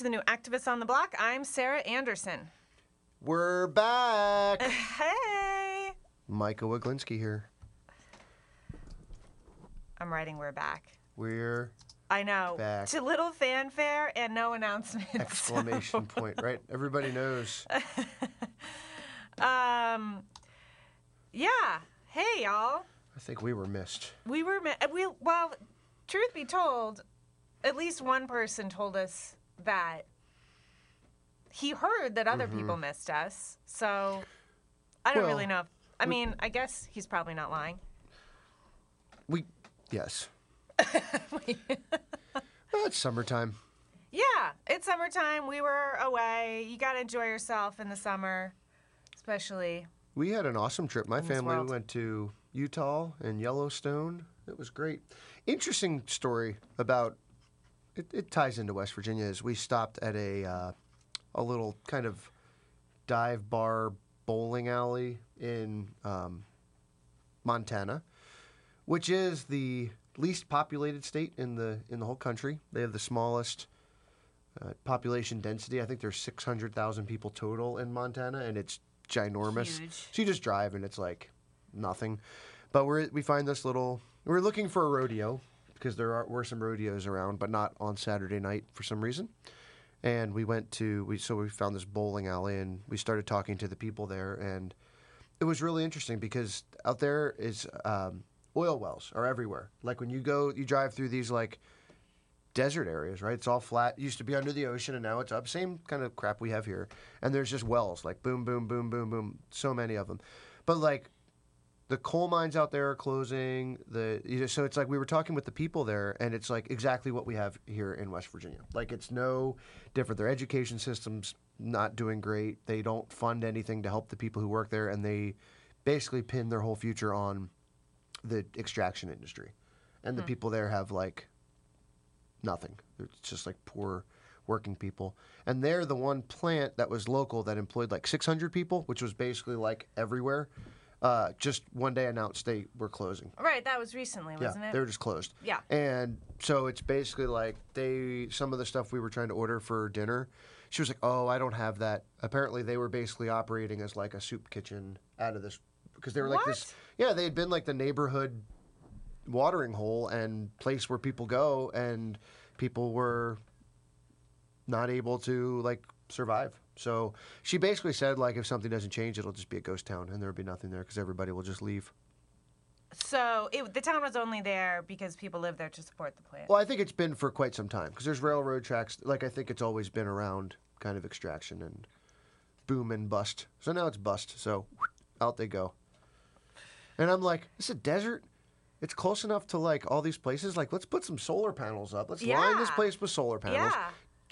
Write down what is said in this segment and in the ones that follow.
to the new Activists on the Block. I'm Sarah Anderson. We're back. Hey! Micah Wiglinski here. I'm writing we're back. We're I know. Back. To little fanfare and no announcement. exclamation point, right? Everybody knows. Um, yeah. Hey, y'all. I think we were missed. We were, we, well, truth be told, at least one person told us that he heard that other mm-hmm. people missed us. So I don't Well, really know. If, I mean, I guess he's probably not lying. We, yes. well, it's summertime. Yeah, it's summertime. We were away. You got to enjoy yourself in the summer, especially. We had an awesome trip. My family world. went to Utah and Yellowstone. It was great. Interesting story about it, it ties into West Virginia is we stopped at a uh, a little kind of dive bar bowling alley in um, Montana, which is the least populated state in the in the whole country. They have the smallest uh, population density. I think there's 600,000 people total in Montana, and it's ginormous. Huge. So you just drive, and it's like nothing. But we're we find this little. We're looking for a rodeo because there are were some rodeos around, but not on Saturday night for some reason. And we went to we so we found this bowling alley, and we started talking to the people there, and it was really interesting because out there is um, oil wells are everywhere. Like when you go, you drive through these like desert areas, right? It's all flat. It used to be under the ocean, and now it's up. Same kind of crap we have here. And there's just wells, like boom, boom, boom, boom, boom. So many of them. But like the coal mines out there are closing. The you know, so it's like we were talking with the people there, and it's like exactly what we have here in West Virginia. Like it's no different. Their education system's not doing great. They don't fund anything to help the people who work there, and they basically pin their whole future on the extraction industry. And the hmm. people there have like nothing. It's just like poor working people. And they're the one plant that was local that employed like 600 people, which was basically like everywhere. Uh, just one day announced they were closing. Right, that was recently, wasn't yeah, it? they were just closed. Yeah. And so it's basically like they some of the stuff we were trying to order for dinner. She was like, "Oh, I don't have that." Apparently, they were basically operating as like a soup kitchen out of this because they were like this. Yeah, they had been like the neighborhood watering hole and place where people go, and people were not able to like survive. So she basically said like if something doesn't change, it'll just be a ghost town, and there'll be nothing there because everybody will just leave. So it, the town was only there because people live there to support the plant. Well, I think it's been for quite some time because there's railroad tracks. Like I think it's always been around kind of extraction and boom and bust. So now it's bust. So out they go. And I'm like, it's a desert. It's close enough to like all these places. Like, let's put some solar panels up. Let's line this place with solar panels. Yeah.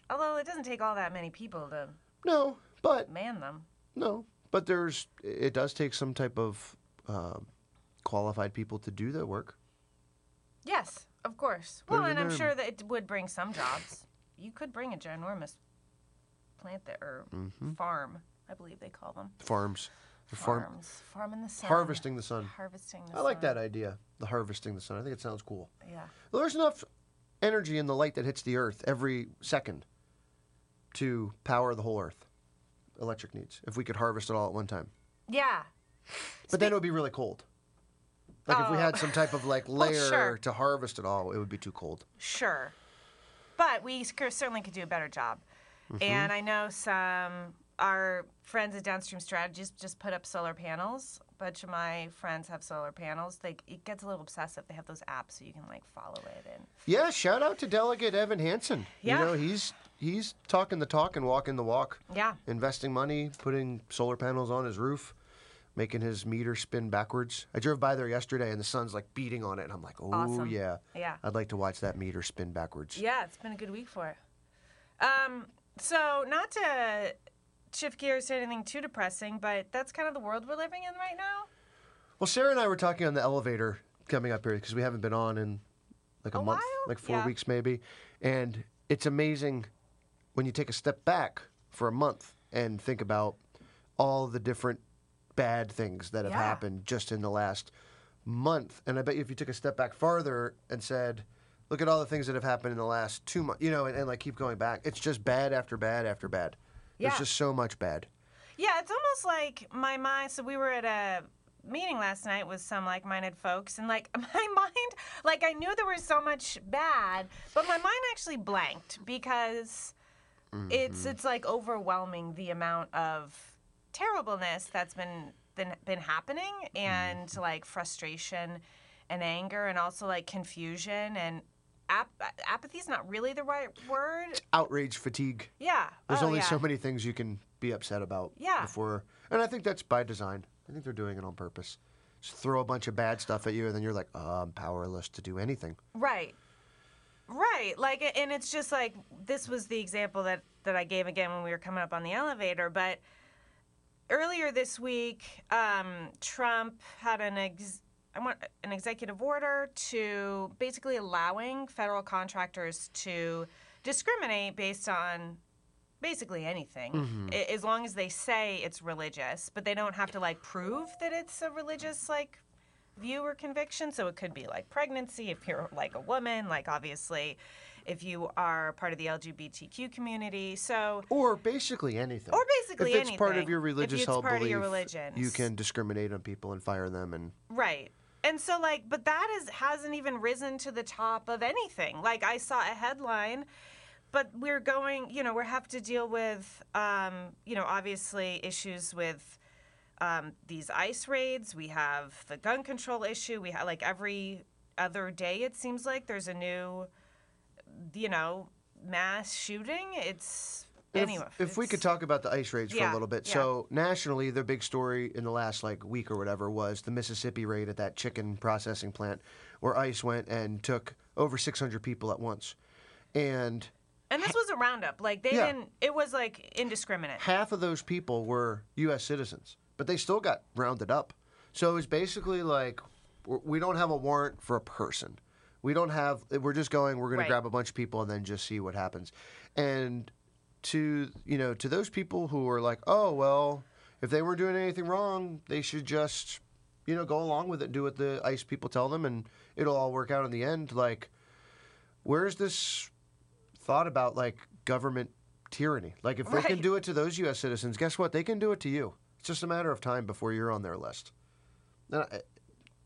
Although it doesn't take all that many people to No, but man them. no, but there's. It does take some type of um, qualified people to do the work. Yes, of course. Put well, and I'm there. sure that it would bring some jobs. You could bring a ginormous plant there, or Mm-hmm. farm, I believe they call them. Farms, farm, Farms. Farm in the sun. harvesting the sun. Harvesting the I like that idea. The harvesting the sun. I think it sounds cool. Yeah. Well, there's enough energy in the light that hits the earth every second to power the whole earth. Electric needs. If we could harvest it all at one time. Yeah. But then it would be really cold. Like if we Oh. had some type of like Well, layer sure. to harvest it all, it would be too cold. Sure. But we certainly could do a better job. Mm-hmm. And I know some, our friends at Downstream Strategies just put up solar panels. A bunch of my friends have solar panels. They, it gets a little obsessive. They have those apps so you can like follow it. And Yeah, shout out to Delegate Evan Hansen. Yeah. You know, he's he's talking the talk and walking the walk. yeah. Investing money, putting solar panels on his roof, making his meter spin backwards. I drove by there yesterday and the sun's like beating on it and I'm like, "Oh Awesome. yeah. Yeah. I'd like to watch that meter spin backwards." Yeah, it's been a good week for it. Um, so not to shift gears to anything too depressing, but that's kind of the world we're living in right now. Well, Sarah and I were talking on the elevator coming up here because we haven't been on in like a, A month, while? like four Yeah. weeks maybe. And it's amazing when you take a step back for a month and think about all the different bad things that have Yeah. happened just in the last month. And I bet you if you took a step back farther and said, Look at all the things that have happened in the last two months, you know, and, and like keep going back. It's just bad after bad after bad. Yeah. There's just so much bad. Yeah, it's almost like my mind. So we were at a meeting last night with some like-minded folks, and like my mind, like I knew there was so much bad, but my mind actually blanked because it's mm-hmm. it's like overwhelming the amount of terribleness that's been been, been happening, and mm-hmm. like frustration and anger, and also like confusion and. Ap- apathy is not really the right word. Outrage, fatigue. Yeah. There's oh, only yeah. so many things you can be upset about Yeah. before, and I think that's by design. I think they're doing it on purpose. Just throw a bunch of bad stuff at you, and then you're like, oh, I'm powerless to do anything. Right. Right. Like and it's just like this was the example that that I gave again when we were coming up on the elevator, but earlier this week um, Trump had an ex- I want an executive order to basically allowing federal contractors to discriminate based on basically anything a- as long as they say it's religious but they don't have to like prove that it's a religious like view or conviction so it could be like pregnancy if you're like a woman like obviously if you are part of the lgbtq community so Or basically anything. Or basically if it's part of anything. your If religious it's held part of belief, your religion. you can discriminate on people and fire them. And Right. And so like but that is hasn't even risen to the top of anything. Like I saw a headline but we're going, you know, we have to deal with um, you know, obviously issues with um, these ICE raids. We have the gun control issue. We have like every other day it seems like there's a new you know, mass shooting. It's if, anyway. if we could talk about the ice raids for a little bit. yeah. So nationally, the big story in the last like week or whatever was the Mississippi raid at that chicken processing plant, where ICE went and took over 600 people at once, and And this was a roundup. Like they Yeah. didn't. It was like indiscriminate. half of those people were U.S. citizens, but they still got rounded up. So it was basically like we're- don't have a warrant for a person. We don't have. Eh, we're just going. We're going Right. to grab a bunch of people and then just see what happens. And to you know, to those people who are like, oh well, if they weren't doing anything wrong, they should just you know go along with it, do what the ICE people tell them, and it'll all work out in the end. Like, where's this thought about like government tyranny? Like, if they can do it to those U.S. citizens, guess what? They can do it to you. It's just a matter of time before you're on their list. And I-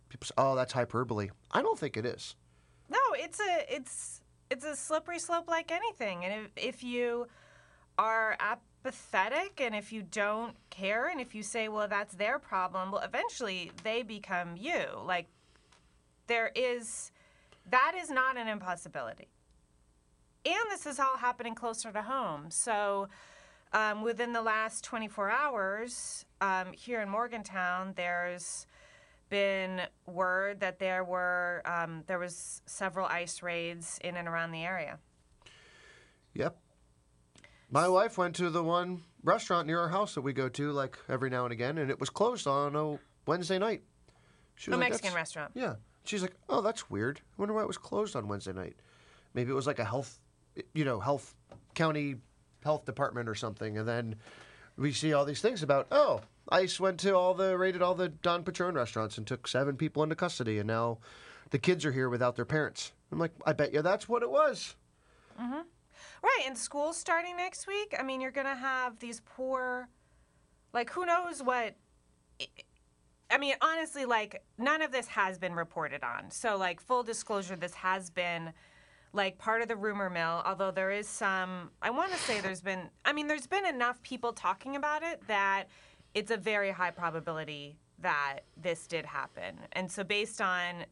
people say, "Oh, that's hyperbole." I don't think it is. No, it's a it's it's a slippery slope like anything. And if if you are apathetic and if you don't care and if you say, well, that's their problem, well, eventually they become you. Like there is that is not an impossibility. And this is all happening closer to home. So um, within the last 24 hours um, here in Morgantown, there's been word that there were um, there was several ice raids in and around the area. Yep. My wife went to the one restaurant near our house that we go to like every now and again, and it was closed on a Wednesday night. She A like, Mexican "That's- restaurant. Yeah. She's like, "Oh, that's weird. I wonder why it was closed on Wednesday night. Maybe it was like a health, you know, health county health department or something." And then we see all these things about, "Oh, ICE went to all the raided all the Don Patron restaurants and took seven people into custody, and now the kids are here without their parents." I'm like, "I bet you that's what it was." Mm-hmm. Right, and school's starting next week. I mean, you're to have these poor, like, who knows what. I mean, honestly, like, none of this has been reported on. So, like, full disclosure, this has been, like, part of the rumor mill, although there is some. I want to say there's been. I mean, there's been enough people talking about it that it's a very high probability that this did happen. And so, based on,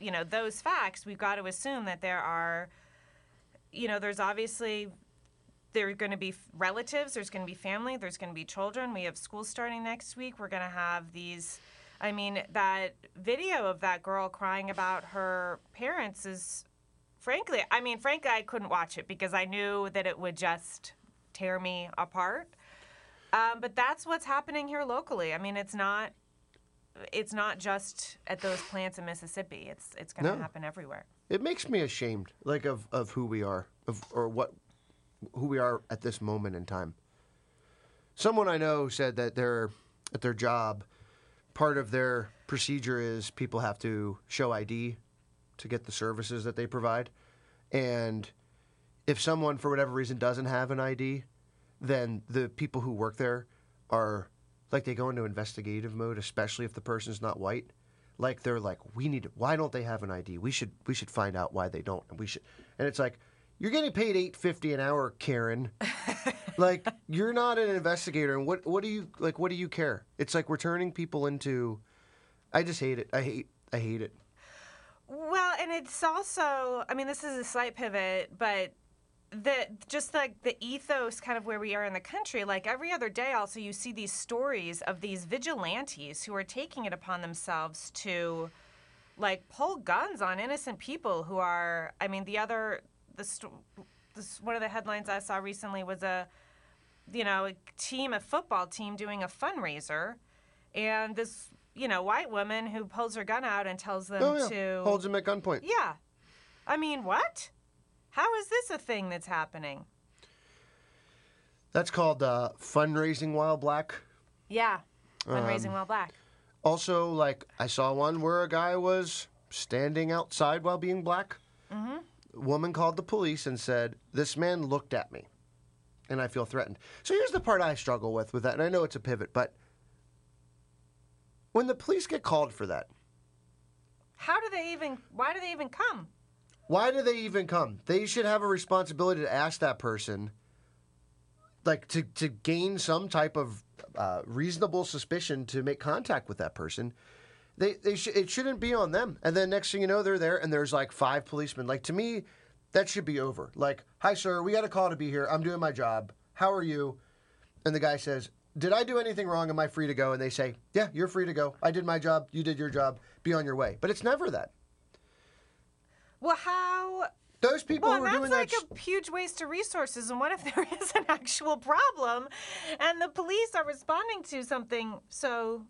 you know, those facts, we've got to assume that there are you know, there's obviously there are going to be relatives, there's going to be family, there's going to be children. We have school starting next week. We're going to have these. I mean, that video of that girl crying about her parents is, frankly, I mean, frankly, I couldn't watch it because I knew that it would just tear me apart. Um, but that's what's happening here locally. I mean, it's not. It's not just at those plants in Mississippi. It's it's going to No. happen everywhere. It makes me ashamed, like of, of who we are, of or what who we are at this moment in time. Someone I know said that their at their job, part of their procedure is people have to show ID to get the services that they provide. and if someone for whatever reason doesn't have an ID, then the people who work there are like they go into investigative mode, especially if the person's not white. Like they're like, we need. To, why don't they have an ID? We should. We should find out why they don't. And we should. And it's like, you're getting paid eight fifty an hour, Karen. like you're not an investigator, and what what do you like? What do you care? It's like we're turning people into. I just hate it. I hate. I hate it. Well, and it's also, I mean, this is a slight pivot, but the just like the ethos kind of where we are in the country like every other day also you see these stories of these vigilantes who are taking it upon themselves to like pull guns on innocent people who are i mean the other the this, one of the headlines i saw recently was a you know a team a football team doing a fundraiser and this you know white woman who pulls her gun out and tells them Oh yeah, to holds him at gunpoint. yeah. I mean, what? How is this a thing that's happening? That's called uh, fundraising while black. Yeah. Fundraising while black. Also, like I saw one where a guy was standing outside while being black. Mm-hmm. Woman called the police and said, "This man looked at me, and I feel threatened." So here's the part I struggle with with that, and I know it's a pivot, but when the police get called for that, How do they even, why do they even come? why do they even come? They should have a responsibility to ask that person, like to to gain some type of uh, reasonable suspicion to make contact with that person. They they sh- it shouldn't be on them. And then next thing you know, they're there, and there's like five policemen. Like to me, that should be over. Like, hi sir, we got a call to be here. I'm doing my job. How are you? And the guy says, Did I do anything wrong? Am I free to go? And they say, Yeah, you're free to go. I did my job. You did your job. Be on your way. But it's never that. Well, how? Those people Well, who are that's doing like that. a huge waste of resources. And what if there is an actual problem and the police are responding to something so.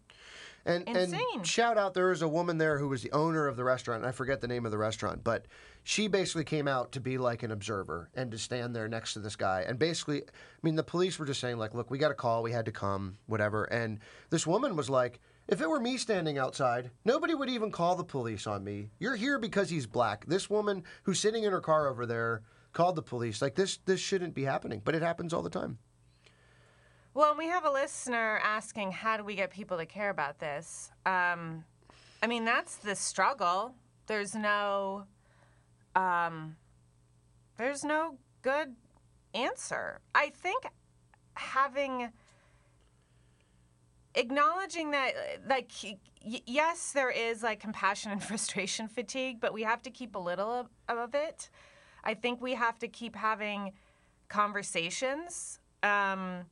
And, Insane. and shout out, there was a woman there who was the owner of the restaurant. I forget the name of the restaurant, but she basically came out to be like an observer and to stand there next to this guy. And basically, I mean, the police were just saying, like, look, we got a call, we had to come, whatever. And this woman was like, if it were me standing outside, nobody would even call the police on me. You're here because he's black. This woman who's sitting in her car over there called the police. Like this, this shouldn't be happening, but it happens all the time. Well, and we have a listener asking, how do we get people to care about this? Um, I mean, that's the struggle. There's no, um, there's no good answer. I think having, acknowledging that, like, yes, there is like compassion and frustration fatigue, but we have to keep a little of, of it. I think we have to keep having conversations. Um,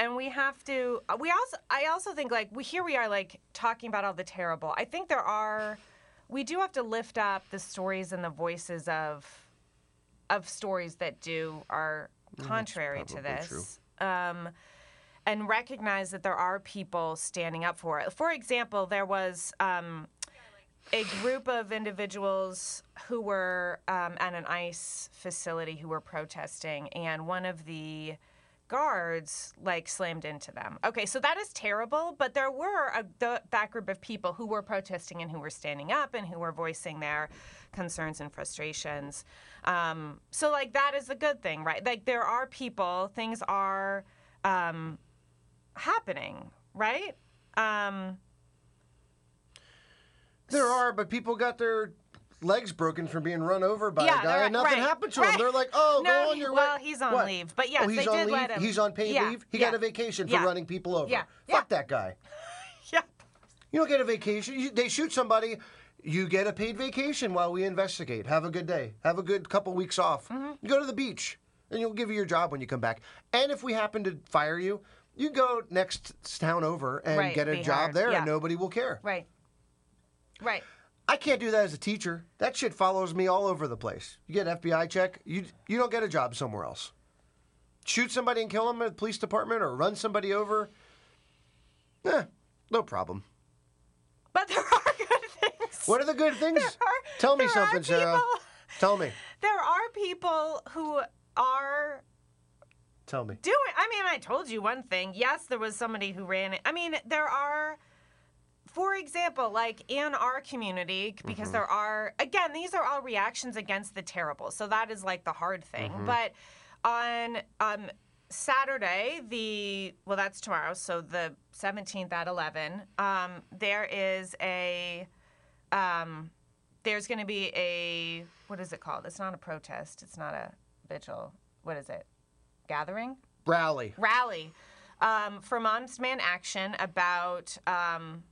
and we have to we also i also think like we here we are like talking about all the terrible. I think there are we do have to lift up the stories and the voices of of stories that do are contrary to this um, and recognize that there are people standing up for it. For example there was um, a group of individuals who were um, at an ice facility who were protesting and one of the guards like slammed into them. Okay, so that is terrible, but there were a, the, that group of people who were protesting and who were standing up and who were voicing their concerns and frustrations. Um, so, like, that is a good thing, right? Like, there are people, things are um, happening, right? Um, There are, but people got their legs broken from being run over by Yeah, a guy, and nothing right, happened to right. him. They're like, "Oh, No, go on he- your well, way." he's on What? leave, but yes, oh, he's they on did leave. let him- He's on paid yeah, leave. He yeah, got a vacation for yeah, running people over. yeah, Fuck yeah. that guy. yeah. You don't get a vacation. You, they shoot somebody. You get a paid vacation while we investigate. Have a good day. Have a good couple weeks off. Mm-hmm. You go to the beach, and you'll give you your job when you come back. And if we happen to fire you, you go next town over and Right, get a job hired. there, Yeah. and nobody will care. Right. Right. I can't do that as a teacher. That shit follows me all over the place. You get an FBI check, you you don't get a job somewhere else. Shoot somebody and kill them at the police department or run somebody over. Eh, no problem. But there are good things. What are the good things? There are- Tell me something, Sarah. Tell me. There are people who are Tell me. doing. I mean, I told you one thing. Yes, there was somebody who ran it. I mean, there are for example, like in our community, because Mm-hmm. there are, again, these are all reactions against the terrible. So that is like the hard thing. Mm-hmm. But on um, Saturday, the, well, that's tomorrow, so the 17th at 11, um, there is a, um, there's going to be a, what is it called? It's not a protest, it's not a vigil. What is it? Gathering? Rally. rally um, for Moms Demand Action about um,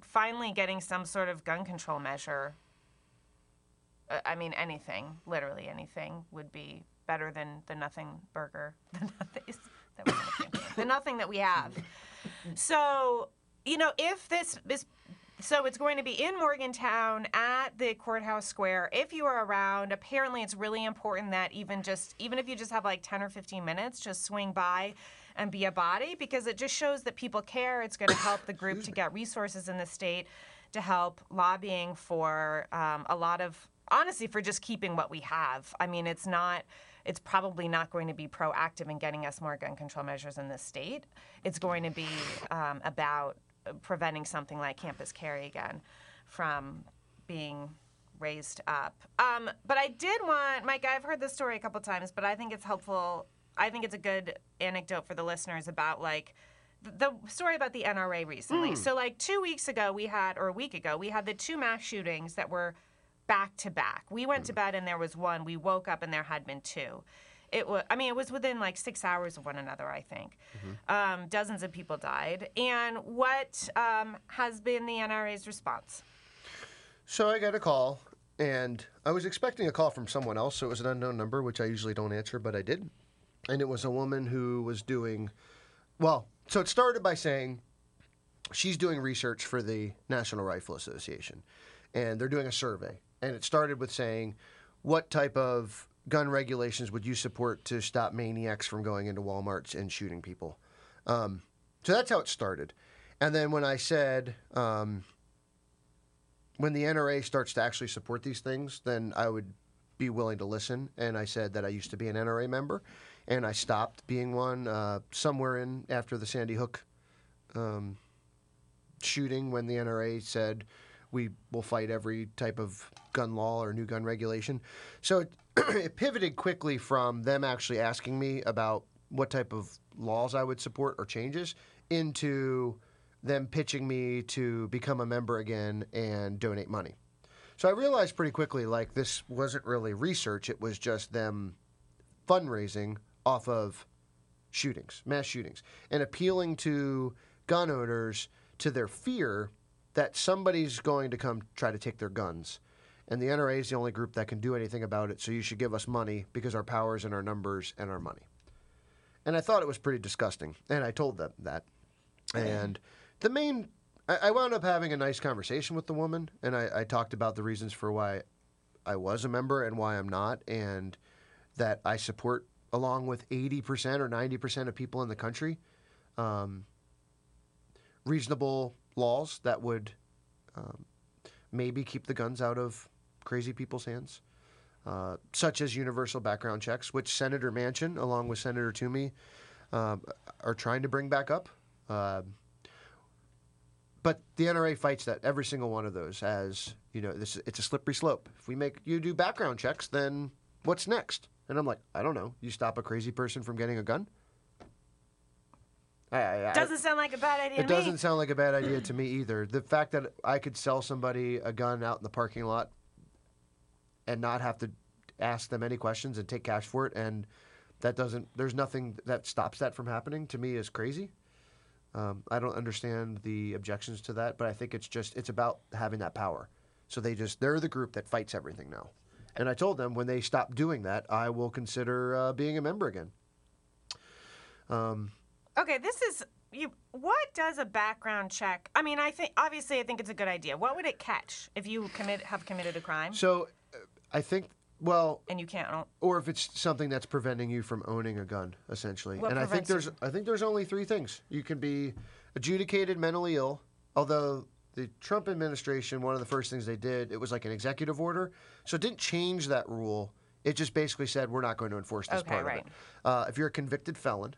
finally getting some sort of gun control measure. Uh, I mean, anything, literally anything, would be better than the nothing burger. The nothing, the nothing that we have. So, you know, if this is so it's going to be in Morgantown at the courthouse square. If you are around, apparently it's really important that even just even if you just have like 10 or 15 minutes, just swing by and be a body because it just shows that people care. It's going to help the group to get resources in the state to help lobbying for um, a lot of honestly for just keeping what we have. I mean, it's not it's probably not going to be proactive in getting us more gun control measures in this state. It's going to be um, about preventing something like campus carry again from being raised up. Um, but I did want, Mike, I've heard this story a couple times, but I think it's helpful. I think it's a good anecdote for the listeners about like the story about the NRA recently. So, like two weeks ago, we had, or a week ago, we had the two mass shootings that were back to back. We went to bed and there was one. We woke up and there had been two. It was, I mean, it was within like six hours of one another, I think. Um, dozens of people died. And what um, has been the NRA's response? So I got a call, and I was expecting a call from someone else, so it was an unknown number, which I usually don't answer, but I did. And it was a woman who was doing, well, so it started by saying she's doing research for the National Rifle Association, and they're doing a survey. And it started with saying, what type of gun regulations would you support to stop maniacs from going into Walmarts and shooting people? Um, so that's how it started. And then when I said, um, when the NRA starts to actually support these things, then I would be willing to listen. And I said that I used to be an NRA member, and I stopped being one uh, somewhere in after the Sandy Hook um, shooting when the NRA said we will fight every type of gun law or new gun regulation. So it, it pivoted quickly from them actually asking me about what type of laws I would support or changes into them pitching me to become a member again and donate money. So I realized pretty quickly like this wasn't really research, it was just them fundraising off of shootings, mass shootings, and appealing to gun owners to their fear that somebody's going to come try to take their guns. And the NRA is the only group that can do anything about it, so you should give us money because our powers and our numbers and our money. And I thought it was pretty disgusting. And I told them that. And the main, I, I wound up having a nice conversation with the woman, and I, I talked about the reasons for why I was a member and why I'm not, and that I support, along with 80% or 90% of people in the country, um, reasonable laws that would um, maybe keep the guns out of crazy people's hands, uh, such as universal background checks, which Senator Manchin, along with Senator Toomey, um, are trying to bring back up. Um but the NRA fights that every single one of those as you know this it's a slippery slope. If we make you do background checks, then what's next? And I'm like, I don't know. You stop a crazy person from getting a gun? I, I, Doesn't sound like a bad idea it doesn't sound like a bad idea to me either. The fact that I could sell somebody a gun out in the parking lot and not have to ask them any questions and take cash for it, and that doesn't, there's nothing that stops that from happening to me is crazy. Um, I don't understand the objections to that, but I think it's just, it's about having that power. So they just, they're the group that fights everything now. And I told them when they stop doing that, I will consider uh, being a member again. Um, Okay, this is you. What does a background check? I mean, I think obviously I think it's a good idea. What would it catch if you commit have committed a crime so uh, I think, well, and you can't? or if it's something that's preventing you from owning a gun, essentially. What and I think there's I think there's only three things. You can be adjudicated mentally ill, although the Trump administration, one of the first things they did, it was like an executive order, so it didn't change that rule. It just basically said we're not going to enforce this Okay, part right. of it. Uh, if you're a convicted felon,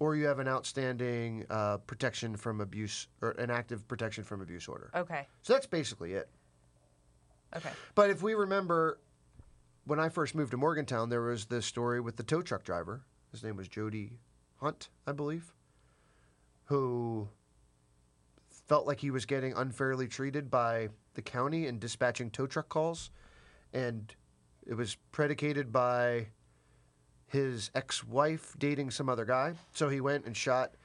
or you have an outstanding uh, protection from abuse or an active protection from abuse order. Okay. So that's basically it. Okay. But if we remember, when I first moved to Morgantown, there was this story with the tow truck driver. His name was Jody Hunt, I believe, who felt like he was getting unfairly treated by the county in dispatching tow truck calls. And it was predicated by his ex wife dating some other guy. So he went and shot,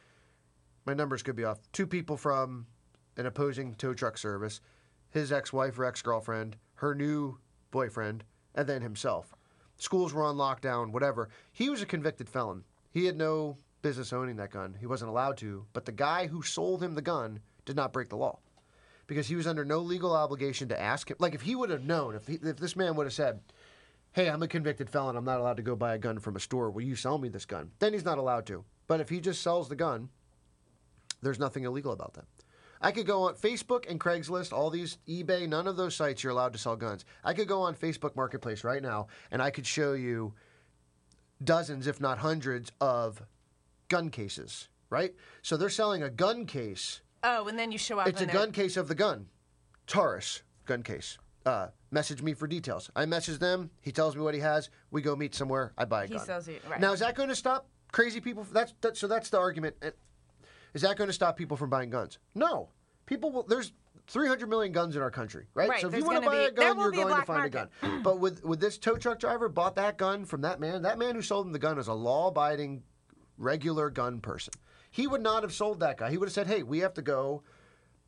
my numbers could be off, two people from an opposing tow truck service his ex wife or ex girlfriend, her new boyfriend, and then himself. Schools were on lockdown, whatever. He was a convicted felon. He had no business owning that gun. He wasn't allowed to. But the guy who sold him the gun did not break the law because he was under no legal obligation to ask him. Like, if he would have known, if, he, if this man would have said, Hey, I'm a convicted felon. I'm not allowed to go buy a gun from a store. Will you sell me this gun? Then he's not allowed to. But if he just sells the gun, there's nothing illegal about that. I could go on Facebook and Craigslist, all these eBay, none of those sites you're allowed to sell guns. I could go on Facebook Marketplace right now and I could show you dozens, if not hundreds, of gun cases, right? So they're selling a gun case. Oh, and then you show up. It's a gun case of the gun. Taurus gun case. Uh, message me for details. I message them. He tells me what he has. We go meet somewhere. I buy a gun. He gun. sells you right. Now, is that going to stop crazy people? That's that, so. That's the argument. Is that going to stop people from buying guns? No. People will. There's 300 million guns in our country, right? Right, so if there's you want to gonna buy be- a there gun, will you're be a going to black find a gun. but with with this tow truck driver bought that gun from that man. That man who sold him the gun is a law-abiding, regular gun person. He would not have sold that guy. He would have said, "Hey, we have to go."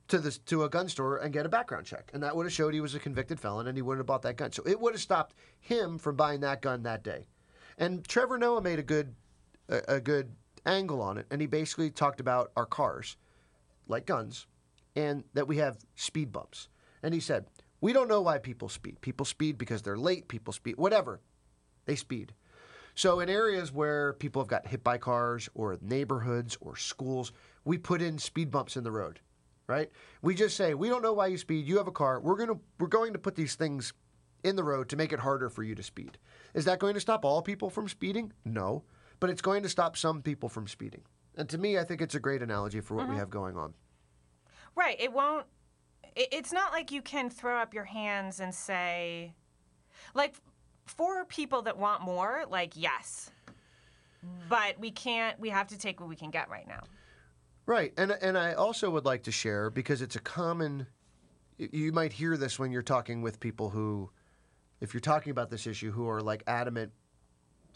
To this to a gun store and get a background check, and that would have showed he was a convicted felon, and he wouldn't have bought that gun. So it would have stopped him from buying that gun that day. And Trevor Noah made a good a, a good angle on it, and he basically talked about our cars, like guns, and that we have speed bumps. And he said, we don't know why people speed. People speed because they're late. People speed whatever, they speed. So in areas where people have got hit by cars, or neighborhoods, or schools, we put in speed bumps in the road, right? We just say we don't know why you speed. You have a car. We're gonna we're going to put these things in the road to make it harder for you to speed. Is that going to stop all people from speeding? No, but it's going to stop some people from speeding. And to me, I think it's a great analogy for what we mm-hmm. have going on. Right. It won't. It, it's not like you can throw up your hands and say, like, for people that want more, like, yes. But we can't, we have to take what we can get right now. Right, and and I also would like to share because it's a common. You might hear this when you're talking with people who, if you're talking about this issue, who are like adamant,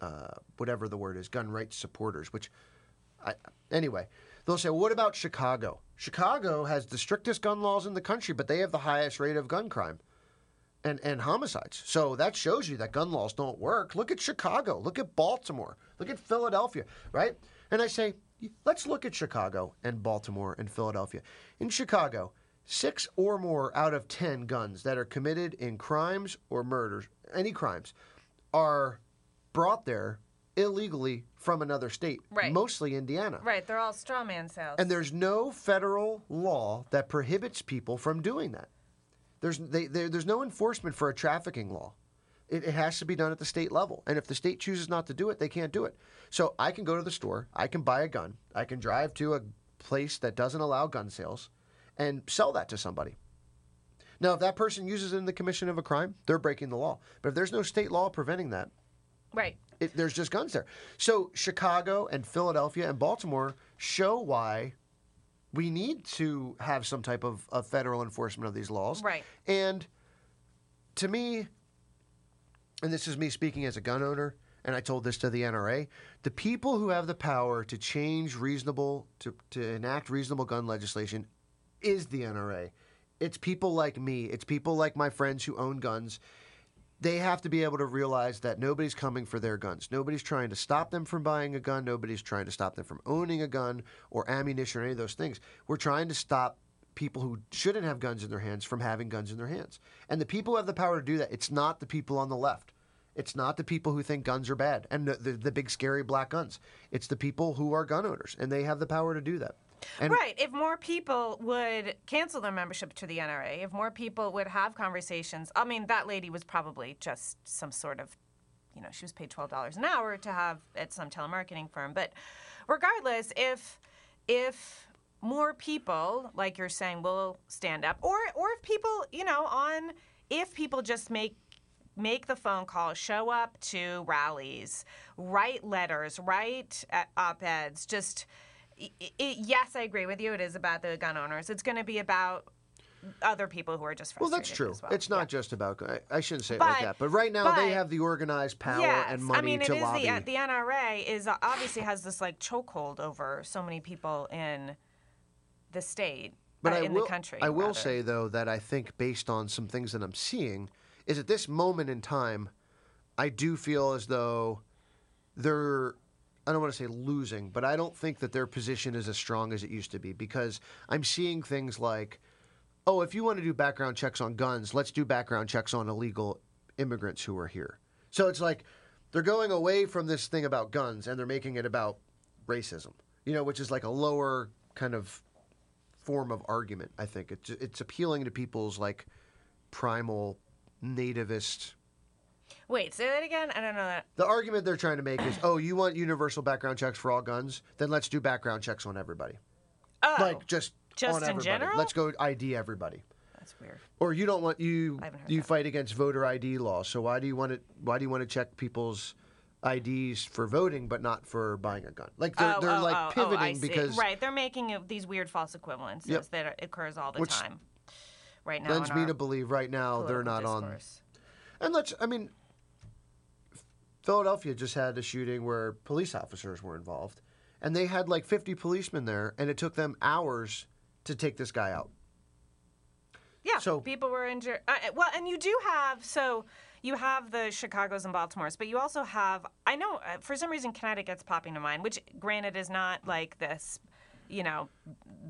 uh, whatever the word is, gun rights supporters. Which, I anyway, they'll say, "What about Chicago? Chicago has the strictest gun laws in the country, but they have the highest rate of gun crime." And, and homicides. So that shows you that gun laws don't work. Look at Chicago. Look at Baltimore. Look at Philadelphia, right? And I say, let's look at Chicago and Baltimore and Philadelphia. In Chicago, six or more out of 10 guns that are committed in crimes or murders, any crimes, are brought there illegally from another state, Right. mostly Indiana. Right. They're all straw man sales. And there's no federal law that prohibits people from doing that. There's they, there, there's no enforcement for a trafficking law. It, it has to be done at the state level, and if the state chooses not to do it, they can't do it. So I can go to the store, I can buy a gun, I can drive to a place that doesn't allow gun sales, and sell that to somebody. Now, if that person uses it in the commission of a crime, they're breaking the law. But if there's no state law preventing that, right. it, there's just guns there. So Chicago and Philadelphia and Baltimore show why we need to have some type of, of federal enforcement of these laws. Right. And to me, and this is me speaking as a gun owner, and I told this to the NRA, the people who have the power to change reasonable, to, to enact reasonable gun legislation is the NRA. It's people like me, it's people like my friends who own guns. They have to be able to realize that nobody's coming for their guns. Nobody's trying to stop them from buying a gun. Nobody's trying to stop them from owning a gun or ammunition or any of those things. We're trying to stop people who shouldn't have guns in their hands from having guns in their hands. And the people who have the power to do that, it's not the people on the left. It's not the people who think guns are bad and the, the, the big scary black guns. It's the people who are gun owners, and they have the power to do that. And right. If more people would cancel their membership to the NRA, if more people would have conversations, I mean, that lady was probably just some sort of you know, she was paid twelve dollars an hour to have at some telemarketing firm. But regardless, if if more people, like you're saying, will stand up, or or if people, you know, on if people just make make the phone call, show up to rallies, write letters, write uh, op-eds, just it, it, yes, I agree with you. It is about the gun owners. It's going to be about other people who are just frustrated. Well, that's true. well. It's not Yeah. just about. I, I shouldn't say it But- like that. But right now they have the organized power Yes, and money I mean, it to is lobby. the the NRA is uh, obviously has this like chokehold over so many people in the state, But uh, in will, the country. I will rather. say though that I think based on some things that I'm seeing, is at this moment in time, I do feel as though they're. I don't want to say losing, but I don't think that their position is as strong as it used to be because I'm seeing things like, oh, if you want to do background checks on guns, let's do background checks on illegal immigrants who are here. So it's like they're going away from this thing about guns and they're making it about racism, you know, which is like a lower kind of form of argument. I think it's it's appealing to people's like primal nativist. Wait, say that again. I don't know that. The argument they're trying to make is, oh, you want universal background checks for all guns? Then let's do background checks on everybody. Oh, Like just Just on in everybody. general? Let's go ID everybody. that's weird. Or you don't want you I haven't heard you that. fight against voter ID laws. So why do you want to why do you want to check people's IDs for voting but not for buying a gun? Like they're, oh, they're oh, like oh, oh pivoting oh, because right, they're making these weird false equivalences Yep. that occurs all the Which time. Right now, lends me to believe right now they're not on. And let's, I mean, Philadelphia just had a shooting where police officers were involved, and they had like 50 policemen there, and it took them hours to take this guy out. Yeah, So- people were injured. Uh, well, and you do have so you have the Chicago's and Baltimore's, but you also have I know uh, for some reason Connecticut's popping to mind, which granted is not like this, you know,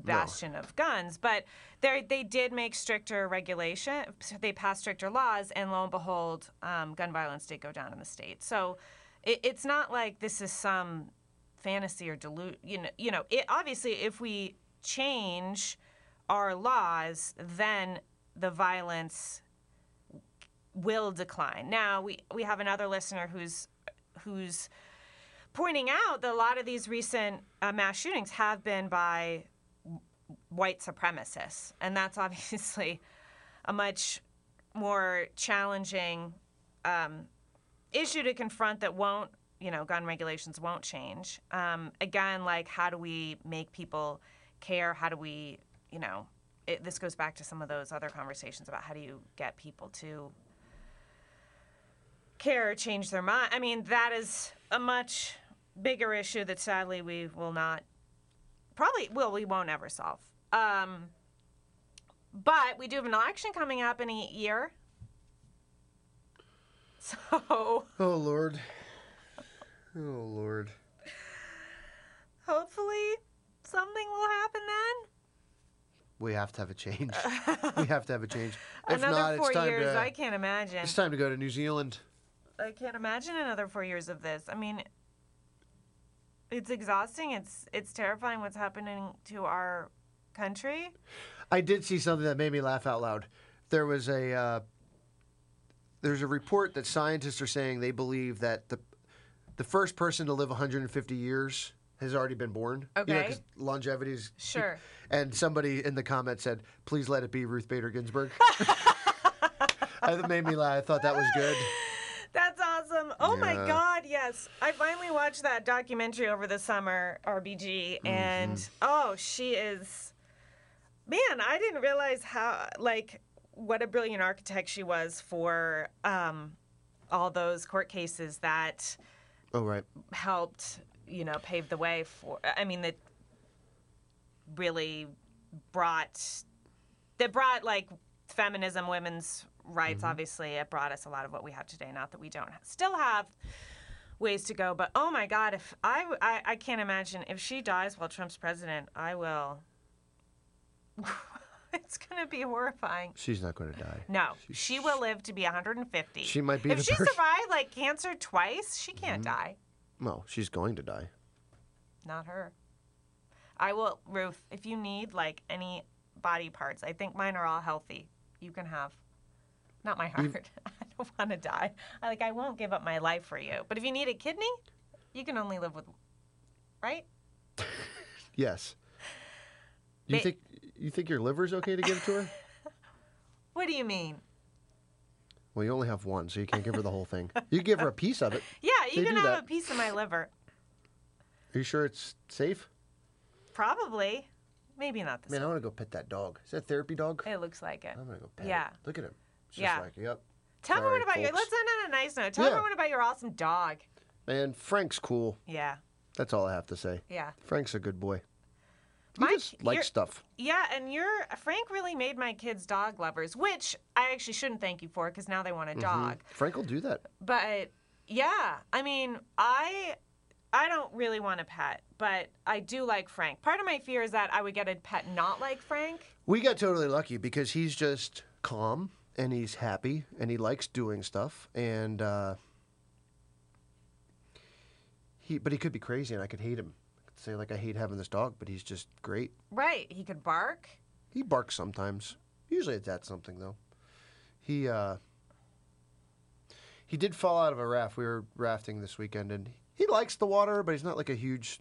bastion of guns, but they they did make stricter regulation. They passed stricter laws, and lo and behold, um, gun violence did go down in the state. So it, it's not like this is some fantasy or delude. You know, you know. It, obviously, if we change our laws, then the violence will decline. Now we we have another listener who's who's pointing out that a lot of these recent uh, mass shootings have been by white supremacists, and that's obviously a much more challenging um, issue to confront that won't you know gun regulations won't change. Um, again like how do we make people care? How do we you know it, this goes back to some of those other conversations about how do you get people to care change their mind i mean that is a much bigger issue that sadly we will not probably well we won't ever solve um, but we do have an election coming up in a year so Oh, Lord. Oh, Lord. hopefully something will happen then We have to have a change. we have to have a change. If another not, four it's time years to, i can't imagine it's time to go to New Zealand. i can't imagine another four years of this i mean it's exhausting it's it's terrifying what's happening to our country I did see something that made me laugh out loud. There was a uh, there's a report that scientists are saying they believe that the the first person to live 150 years has already been born. You know, Okay. 'cause longevity is Sure. And somebody in the comments said, "Please let it be Ruth Bader Ginsburg." that made me laugh. I thought that was good. That's awesome. Oh my God, yes. I finally watched that documentary over the summer, RBG, and Mm-hmm. oh, she is. Man, I didn't realize how, like, what a brilliant architect she was for um, all those court cases that Oh right. helped, you know, pave the way for. I mean, that really brought that brought like feminism, women's rights. Mm-hmm. Obviously, it brought us a lot of what we have today. Not that we don't still have ways to go, but oh my God, if I I, I can't imagine if she dies while Trump's president, I will. it's gonna be horrifying. She's not going to die. No, she will live to be 150. She might be If she person- survived like cancer twice, she can't mm-hmm. die. Well, she's going to die. Not her. I will, Ruth, if you need like any body parts, I think mine are all healthy. You can have. Not my heart. I don't want to die. I like I won't give up my life for you. But if you need a kidney, you can only live with right? Yes. You Ba- think you think your liver's okay to give to her? What do you mean? Well, you only have one, so you can't give her the whole thing. You give her a piece of it. Yeah, you They can do have that. a piece of my liver. Are you sure it's safe? Probably. Maybe not this Man, I want to go pet that dog. Is that a therapy dog? It looks like it. I'm gonna go pet Yeah. it. Look at him. It's Yeah. just like, yep. Tell Sorry, everyone about your. Let's end on a nice note. Tell Yeah. everyone about your awesome dog. Man, Frank's cool. Yeah, That's all I have to say. yeah, Frank's a good boy. He Mike, just likes stuff. yeah. And you're Frank really made my kids dog lovers, which I actually shouldn't thank you for because now they want a Mm-hmm. dog. Frank will do that. But yeah, I mean, I I don't really want a pet, but I do like Frank. Part of my fear is that I would get a pet not like Frank. We got totally lucky because he's just calm and he's happy and he likes doing stuff and uh, he but he could be crazy and I could hate him. I could say like I hate having this dog, but he's just great. Right? He could bark. He barks sometimes. Usually it's at something though. He uh he did fall out of a raft. We were rafting this weekend and he likes the water, but he's not like a huge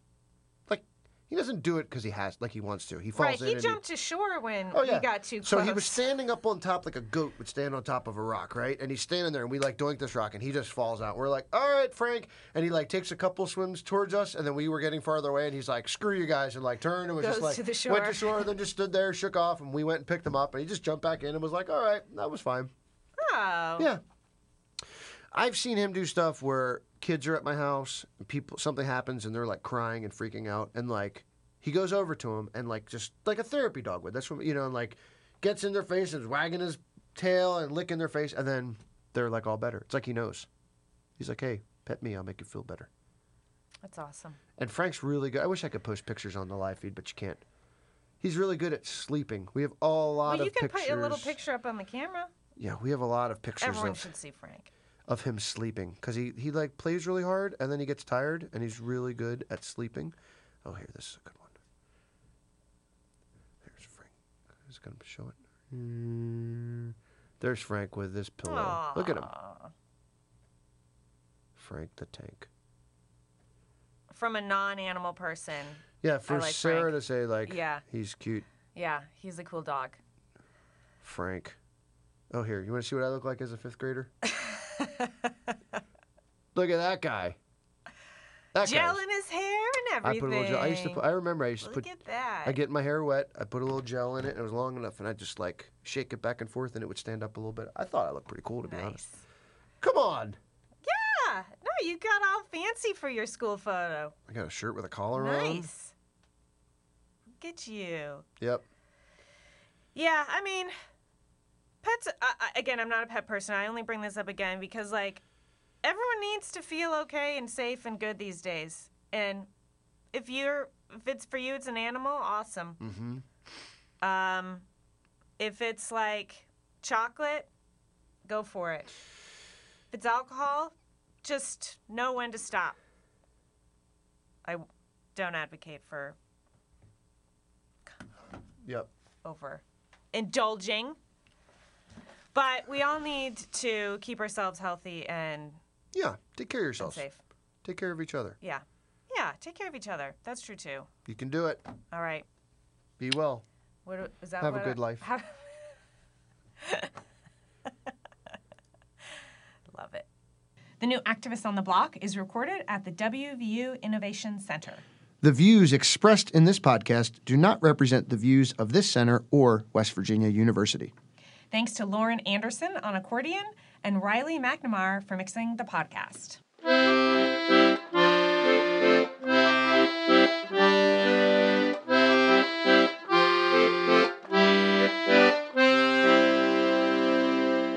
he doesn't do it because he has like he wants to. He falls Right. in He jumped to shore when Oh, yeah. we got too close. So he was standing up on top like a goat would stand on top of a rock, right? And he's standing there, and we like doink this rock, and he just falls out. We're like, "All right, Frank," and he like takes a couple swims towards us, and then we were getting farther away, and he's like, "Screw you guys," and like turned and was just Goes like to the shore. went to shore, and then just stood there, shook off, and we went and picked him up, and he just jumped back in and was like, "All right, that was fine." Oh. Yeah. I've seen him do stuff where kids are at my house, and people something happens, and they're like crying and freaking out, and like he goes over to him and like just like a therapy dog would. That's what you know, and like gets in their face and is wagging his tail and licking their face, and then they're like all better. It's like he knows. He's like, "Hey, pet me, I'll make you feel better." That's awesome. And Frank's really good. I wish I could post pictures on the live feed, but you can't. He's really good at sleeping. We have a lot Well, of pictures. you can put a little picture up on the camera. Yeah, we have a lot of pictures Everyone of should see Frank. Of him sleeping because he, he like plays really hard and then he gets tired and he's really good at sleeping. Oh, here, this is a good one. There's Frank. Who's gonna show it? Mm, There's Frank with this pillow. Look at him, Frank the tank. From a non-animal person. Yeah, for like Sarah Frank. to say like, Yeah. he's cute, Yeah, he's a cool dog. Frank. Oh, here, you want to see what I look like as a fifth grader? look at that guy. That Gel guy's- in his hair and I everything. put a little gel. I used to. Put, I remember I used to Look put at that. I get my hair wet. I put a little gel in it, and it was long enough, and I just like shake it back and forth, and it would stand up a little bit. I thought I looked pretty cool, to be honest. nice. Come on, Yeah. No, you got all fancy for your school photo. I got a shirt with a collar on. Nice. Look at you. Yep. Yeah, I mean, pets. Again, I'm not a pet person. I only bring this up again because, like, everyone needs to feel okay and safe and good these days. And if you're, if it's for you, it's an animal. Awesome. Mm-hmm. Um, if it's like chocolate, go for it. If it's alcohol, just know when to stop. I don't advocate for Yep. over indulging. But we all need to keep ourselves healthy and, Yeah. Take care of and yourselves. safe. Take care of each other. Yeah. Yeah, take care of each other. That's true too. You can do it. All right. Be well. What is that? Have a what good life. have- Love it. The new Activist on the Block is recorded at the WVU Innovation Center. The views expressed in this podcast do not represent the views of this center or West Virginia University. Thanks to Lauren Anderson on accordion and Riley McNamara for mixing the podcast.